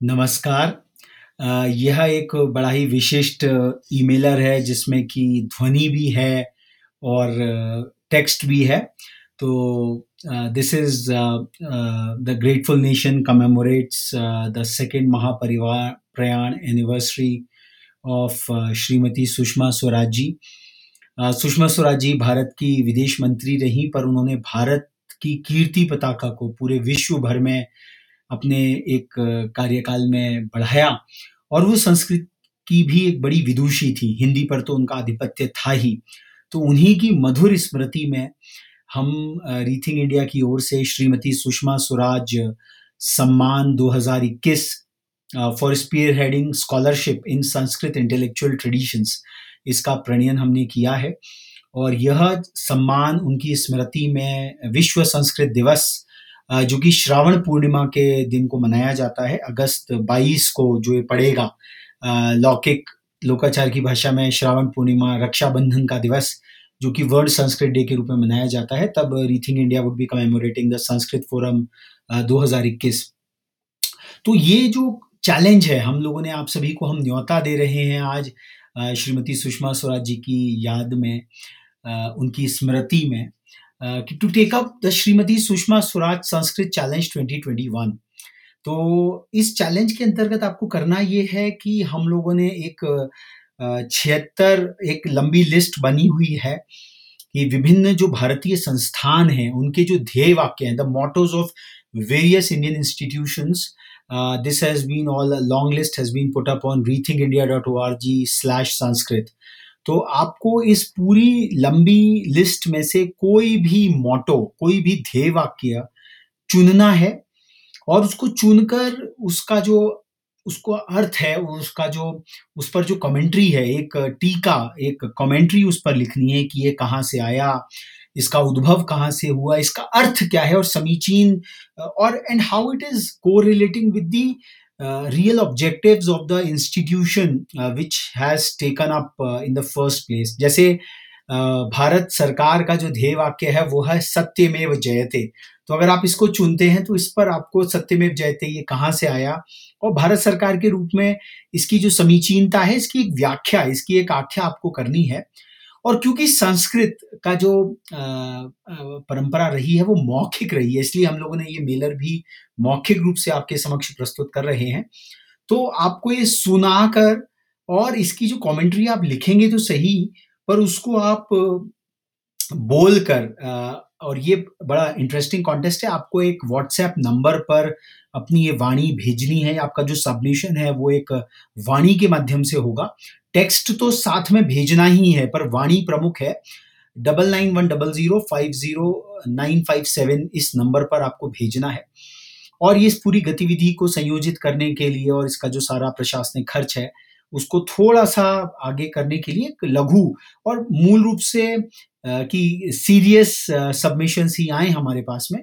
नमस्कार। यह एक बड़ा ही विशिष्ट ईमेलर है, जिसमें कि ध्वनि भी है और टेक्स्ट भी है। तो this is the grateful nation commemorates the second महापरिवार प्रयाण एनिवर्सरी ऑफ़ श्रीमती सुषमा स्वराज जी सुषमा स्वराज जी भारत की विदेश मंत्री रहीं, पर उन्होंने भारत की कीर्ति पताका को पूरे विश्व भर में अपने एक कार्यकाल में बढ़ाया और वो संस्कृत की भी एक बड़ी विदुषी थी। हिंदी पर तो उनका आधिपत्य था ही। तो उन्हीं की मधुर स्मृति में हम रीथिंग इंडिया की ओर से श्रीमती सुषमा स्वराज सम्मान 2021 for spearheading scholarship in Sanskrit intellectual traditions इसका प्रणयन हमने किया है। और यह सम्मान उनकी स्मृति में विश्व संस्कृत दिवस जो कि श्रावण पूर्णिमा के दिन को मनाया जाता है, अगस्त 22 को जो ये पड़ेगा लौकिक लोकाचार की भाषा में श्रावण पूर्णिमा रक्षाबंधन का दिवस, जो कि वर्ल्ड संस्कृत डे के रूप में मनाया जाता है, तब rethinking India would be commemorating the Sanskrit forum 2021 तो ये जो चैलेंज है, हम लोगों ने आप सभी को हम न्योता दे रहे हैं आज श्रीमती सुषमा स्वराज जी की याद में उनकी स्मृति में to take up the Shrimati Sushma Swaraj Sanskrit challenge 2021 तो इस चैलेंज के अंतर्गत आपको करना ये है कि हम लोगों ने एक छिहत्तर, एक लंबी लिस्ट बनी हुई है कि विभिन्न जो भारतीय संस्थान हैं, उनके जो ध्येय वाक्य हैं the mottoes of various Indian institutions this has been all long list has been put up on rethinking India dot O R G slash Sanskrit तो आपको इस पूरी लंबी लिस्ट में से कोई भी मोटो, कोई भी ध्येय वाक्य चुनना है और उसको चुनकर उसका जो, उसको अर्थ है, उसका जो, उस पर जो कमेंट्री है, एक टीका, एक कमेंट्री उस पर लिखनी है कि ये कहाँ से आया, इसका उद्भव कहाँ से हुआ, इसका अर्थ क्या है और समीचीन, और एंड हाउ इट इज़ को relating with the real objectives of the institution which has taken up in the first place जैसे uh, भारत सरकार का जो ध्येय वाक्य है वो है सत्यमेव जयते। तो अगर आप इसको चुनते हैं तो इस पर आपको सत्यमेव जयते ये कहाँ से आया? और भारत सरकार के रूप में इसकी जो समीचीनता है इसकी एक व्याख्या इसकी एक आख्या आपको करनी है। और क्योंकि संस्कृत का जो परंपरा रही है, वो मौखिक रही है, इसलिए हम लोगों ने ये मेलर भी मौखिक रूप से आपके समक्ष प्रस्तुत कर रहे हैं। तो आपको ये सुना कर और इसकी जो कमेंट्री आप लिखेंगे तो सही, पर उसको आप बोलकर और ये बड़ा इंटरेस्टिंग कॉन्टेस्ट है। आपको एक व्हाट्सएप नंबर पर अपनी ये वाणी भेजनी है। आपका जो सबमिशन है, वो एक वाणी के माध्यम से होगा। टेक्स्ट तो साथ में भेजना ही है, पर वाणी प्रमुख है। Double nine one double zero five zero nine five seven इस नंबर पर आपको भेजना है। और ये इस पूरी गतिविधि को संयोजित करने के लिए और इसका जो सारा प्रशासनिक खर्च है उसको थोड़ा सा आगे करने के लिए एक लघु और मूल रूप से कि सीरियस सबमिशन ही आए हमारे पास में।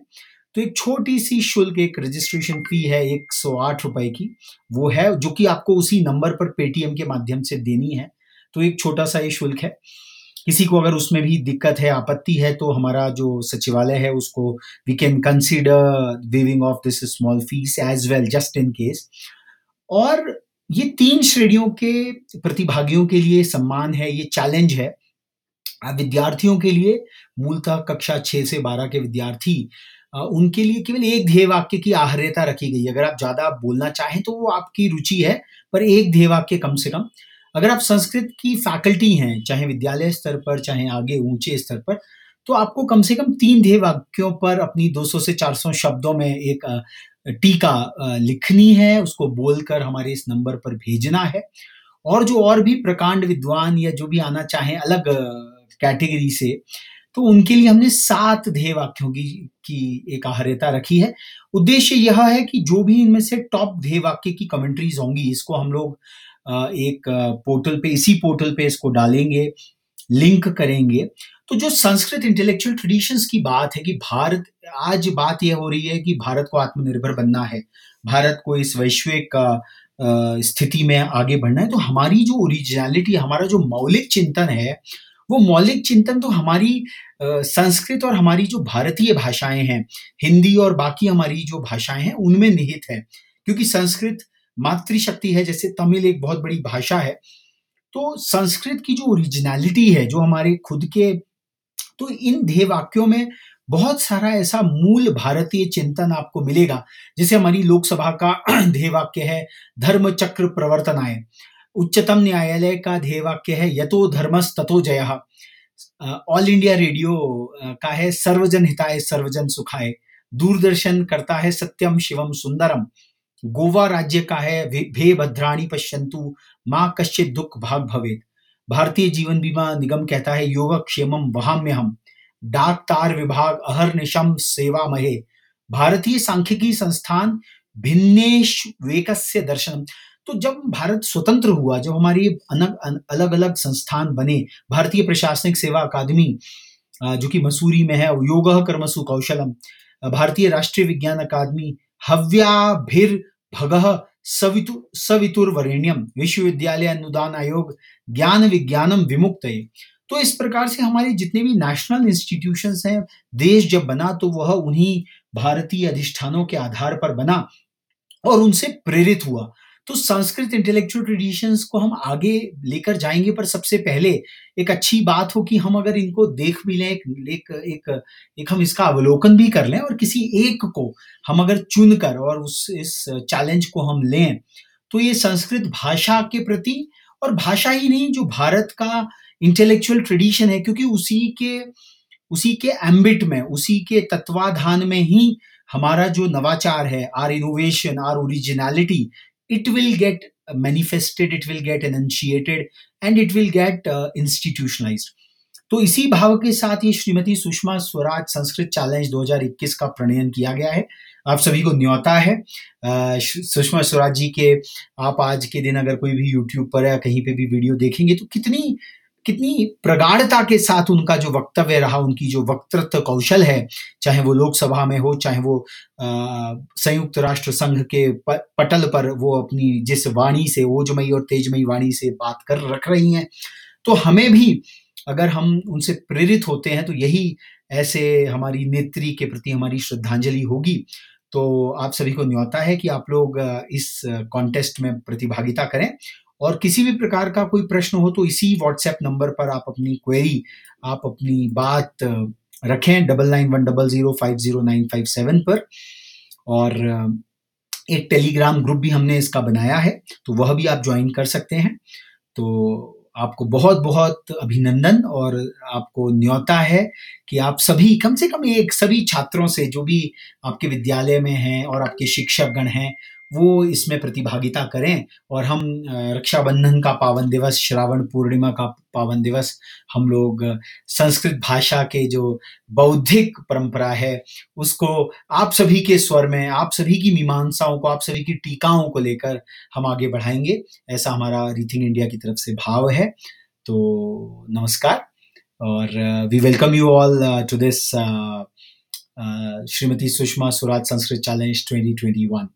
तो एक छोटी सी शुल्क, एक रजिस्ट्रेशन फ़ी है एक सौ आठ रुपए की, वो है, जो कि आपको उसी नंबर पर पेटीएम के माध्यम से देनी है। तो एक छोटा सा ये शुल्क है। किसी को अगर उसमें भी दिक्कत है, आपत्ति है तो हमारा जो सचिवालय है, उसको we can consider waiving of this small fees as well just in case और ये तीन श्रेणियों के प्रतिभागियों के लिए सम्मान है, ये चैलेंज है। विद्यार्थियों के लिए मूलतः कक्षा छह से बारह के विद्यार्थी उनके लिए केवल एक ध्येय वाक्य की आहर्यता रखी गई। अगर आप ज़्यादा बोलना चाहें तो वो आपकी रुचि है, पर एक ध्येय वाक्य कम से कम। अगर आप संस्कृत की फैकल्टी हैं, चाहे विद्यालय स्तर पर, चाहे आगे ऊँचे स्तर पर तो आपको कम से कम तीन ध्येय वाक्यों पर अपनी 200 से 400 शब्दों में एक टीका लिखनी है, उसको बोलकर हमारे इस नंबर पर भेजना है। और जो और भी प्रकांड विद्वान या जो भी आना चाहे अलग कैटेगरी से तो उनके लिए हमने सात ध्येय वाक्यों की की एक आहर्यता रखी है। उद्देश्य यह है कि जो भी इनमें से टॉप ध्येय वाक्य की कमेंट्रीज होंगी, इसको हम लोग एक पोर्टल पे, इसी पोर्टल पे इसको डालेंगे। लिंक करेंगे। तो जो संस्कृत इंटेलेक्चुअल ट्रेडिशंस की बात है कि भारत, आज बात यह हो रही है कि भारत को आत्मनिर्भर बनना है। भारत को इस वैश्विक स्थिति में आगे बढ़ना है। तो हमारी जो ओरिजिनलिटी हमारा जो मौलिक चिंतन है, वो मौलिक चिंतन तो हमारी संस्कृत और हमारी जो भारतीय भाषाएँ हैं, हिंदी और बाकी हमारी जो भाषाएँ हैं, उनमें निहित है। क्योंकि संस्कृत मातृशक्ति है, जैसे तमिल एक बहुत बड़ी भाषा है तो संस्कृत की जो ओरिजिनलिटी है, जो हमारे खुद के तो इन ध्येय वाक्यों में बहुत सारा ऐसा मूल भारतीय चिंतन आपको मिलेगा। जैसे हमारी लोकसभा का ध्येय वाक्य है धर्म चक्र प्रवर्तनाय। उच्चतम न्यायालय का ध्येय वाक्य है, यतो धर्मस तथो जय। ऑल इंडिया रेडियो का है, सर्वजन हिताय, सर्वजन सुखाय। दूरदर्शन करता है, सत्यम शिवम सुंदरम। गोवा राज्य का है भे भद्राणी पश्यंतु, माँ कश्चित दुख भाग भवेद भारतीय जीवन बीमा निगम कहता है, योग क्षेमम वहाम्य हम डाक तार विभाग अहर निशम सेवा महे। भारतीय सांख्यिकी संस्थान भिन्नेश वेकस्य दर्शन तो जब भारत स्वतंत्र हुआ, जब हमारी अलग अलग अलग संस्थान बने, भारतीय प्रशासनिक सेवा अकादमी जो कि मसूरी में है योग कर्मसु कौशलम। भारतीय राष्ट्रीय विज्ञान अकादमी हव्याभिर भगह सवितु सवितुर वरेण्यम विश्वविद्यालय अनुदान आयोग ज्ञान विज्ञानम विमुक्त तो इस प्रकार से हमारे जितने भी नेशनल इंस्टीट्यूशन हैं, देश जब बना तो वह उन्हीं भारतीय अधिष्ठानों के आधार पर बना और उनसे प्रेरित हुआ। तो संस्कृत इंटेलेक्चुअल ट्रेडिशंस को हम आगे लेकर जाएँगे पर सबसे पहले एक अच्छी बात हो कि हम अगर इनको देख भी लें एक एक एक, एक हम इसका अवलोकन भी कर लें और किसी एक को हम अगर चुनकर और उस इस चैलेंज को हम लें तो ये संस्कृत भाषा के प्रति और भाषा ही नहीं जो भारत का इंटेलेक्चुअल ट्रेडिशन है क्योंकि उसी के उसी के एम्बिट में उसी के तत्वाधान में ही हमारा जो नवाचार है or innovation or originality it will get manifested it will get enunciated and it will get uh, institutionalized. तो इसी भाव के साथ ये श्रीमती सुषमा स्वराज संस्कृत चैलेंज 2021 का प्रणयन किया गया है। आप सभी को न्योता है। सुषमा स्वराज जी के आप आज के दिन अगर कोई भी यूट्यूब पर या कहीं पे भी वीडियो देखेंगे तो कितनी कितनी प्रगाढ़ता के साथ उनका जो वक्तव्य रहा, उनकी जो वक्तृत्व कौशल है, चाहे वो लोकसभा में हो, चाहे वो संयुक्त राष्ट्र संघ के पटल पर वो अपनी जिस वाणी से, ओजमयी और तेजमयी वाणी से बात कर रख रही हैं तो हमें भी अगर हम उनसे प्रेरित होते हैं तो यही ऐसे हमारी नेत्री के प्रति हमारी श्रद्धांजलि होगी। तो आप सभी को न्योता है कि आप लोग इस कॉन्टेस्ट में प्रतिभागिता करें और किसी भी प्रकार का कोई प्रश्न हो तो इसी व्हाट्सएप नंबर पर आप अपनी क्वेरी आप अपनी बात रखें double nine one double zero five zero nine five seven पर। और एक टेलीग्राम ग्रुप भी हमने इसका बनाया है तो वह भी आप ज्वाइन कर सकते हैं। तो आपको बहुत बहुत अभिनंदन और आपको न्योता है कि आप सभी, कम से कम एक सभी छात्रों से जो भी आपके विद्यालय में हैं और आपके शिक्षक गण हैं वो इसमें प्रतिभागिता करें और हम रक्षाबंधन का पावन दिवस, श्रावण पूर्णिमा का पावन दिवस, हम लोग संस्कृत भाषा के जो बौद्धिक परंपरा है, उसको आप सभी के स्वर में, आप सभी की मीमांसाओं को, आप सभी की टीकाओं को लेकर हम आगे बढ़ाएँगे। ऐसा हमारा रीथिंग इंडिया की तरफ़ से भाव है। तो नमस्कार और we welcome you all to this Shrimati Sushma Swaraj Sanskrit challenge 2021